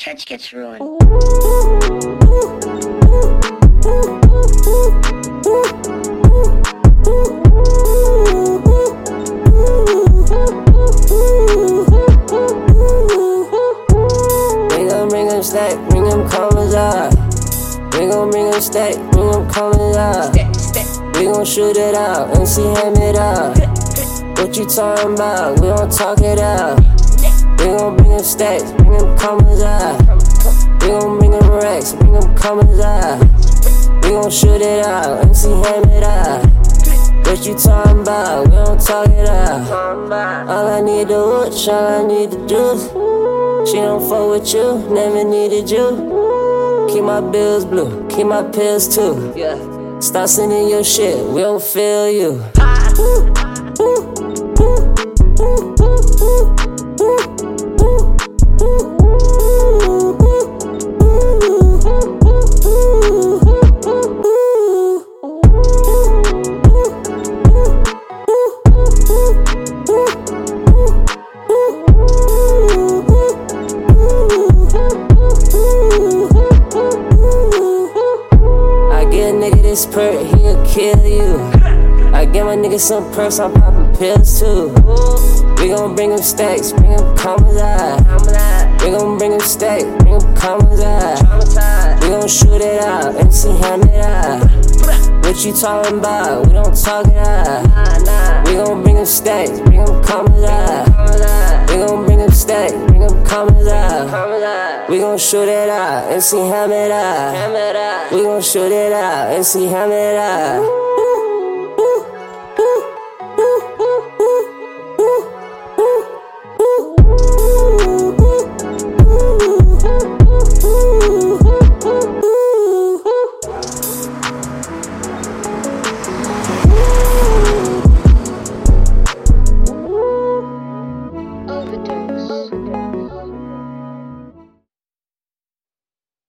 Touch gets ruined. We gon' bring them stack, bring them commas out. We gon' bring them stack, bring them commas out. We gon' shoot it out, MC ham it out. What you talking about? We gon' talk it out. We gon' bring them stacks, bring them commas out. We gon' bring them racks, bring them commas out. We gon' shoot it out, MC ham it out. What you talking about? We gon' talk it out. All I need to watch, all I need to do. She don't fuck with you, never needed you. Keep my bills blue, keep my pills too. Yeah. Stop sending your shit, we don't feel you. A nigga this perk, he'll kill you. I get my nigga some perks, I'm popping pills too. We gon' bring him stacks, bring him commas out. We gon' bring him stacks, bring him commas out. We gon' shoot it out, MC ham it out. What you talking about? We don't talk it out. We gon' bring him stacks, bring him commas out. We gon' bring him stacks, bring him commas out. We gon' shoot it out, and see how it out. We gon' shoot it out, and see how it out. overdose.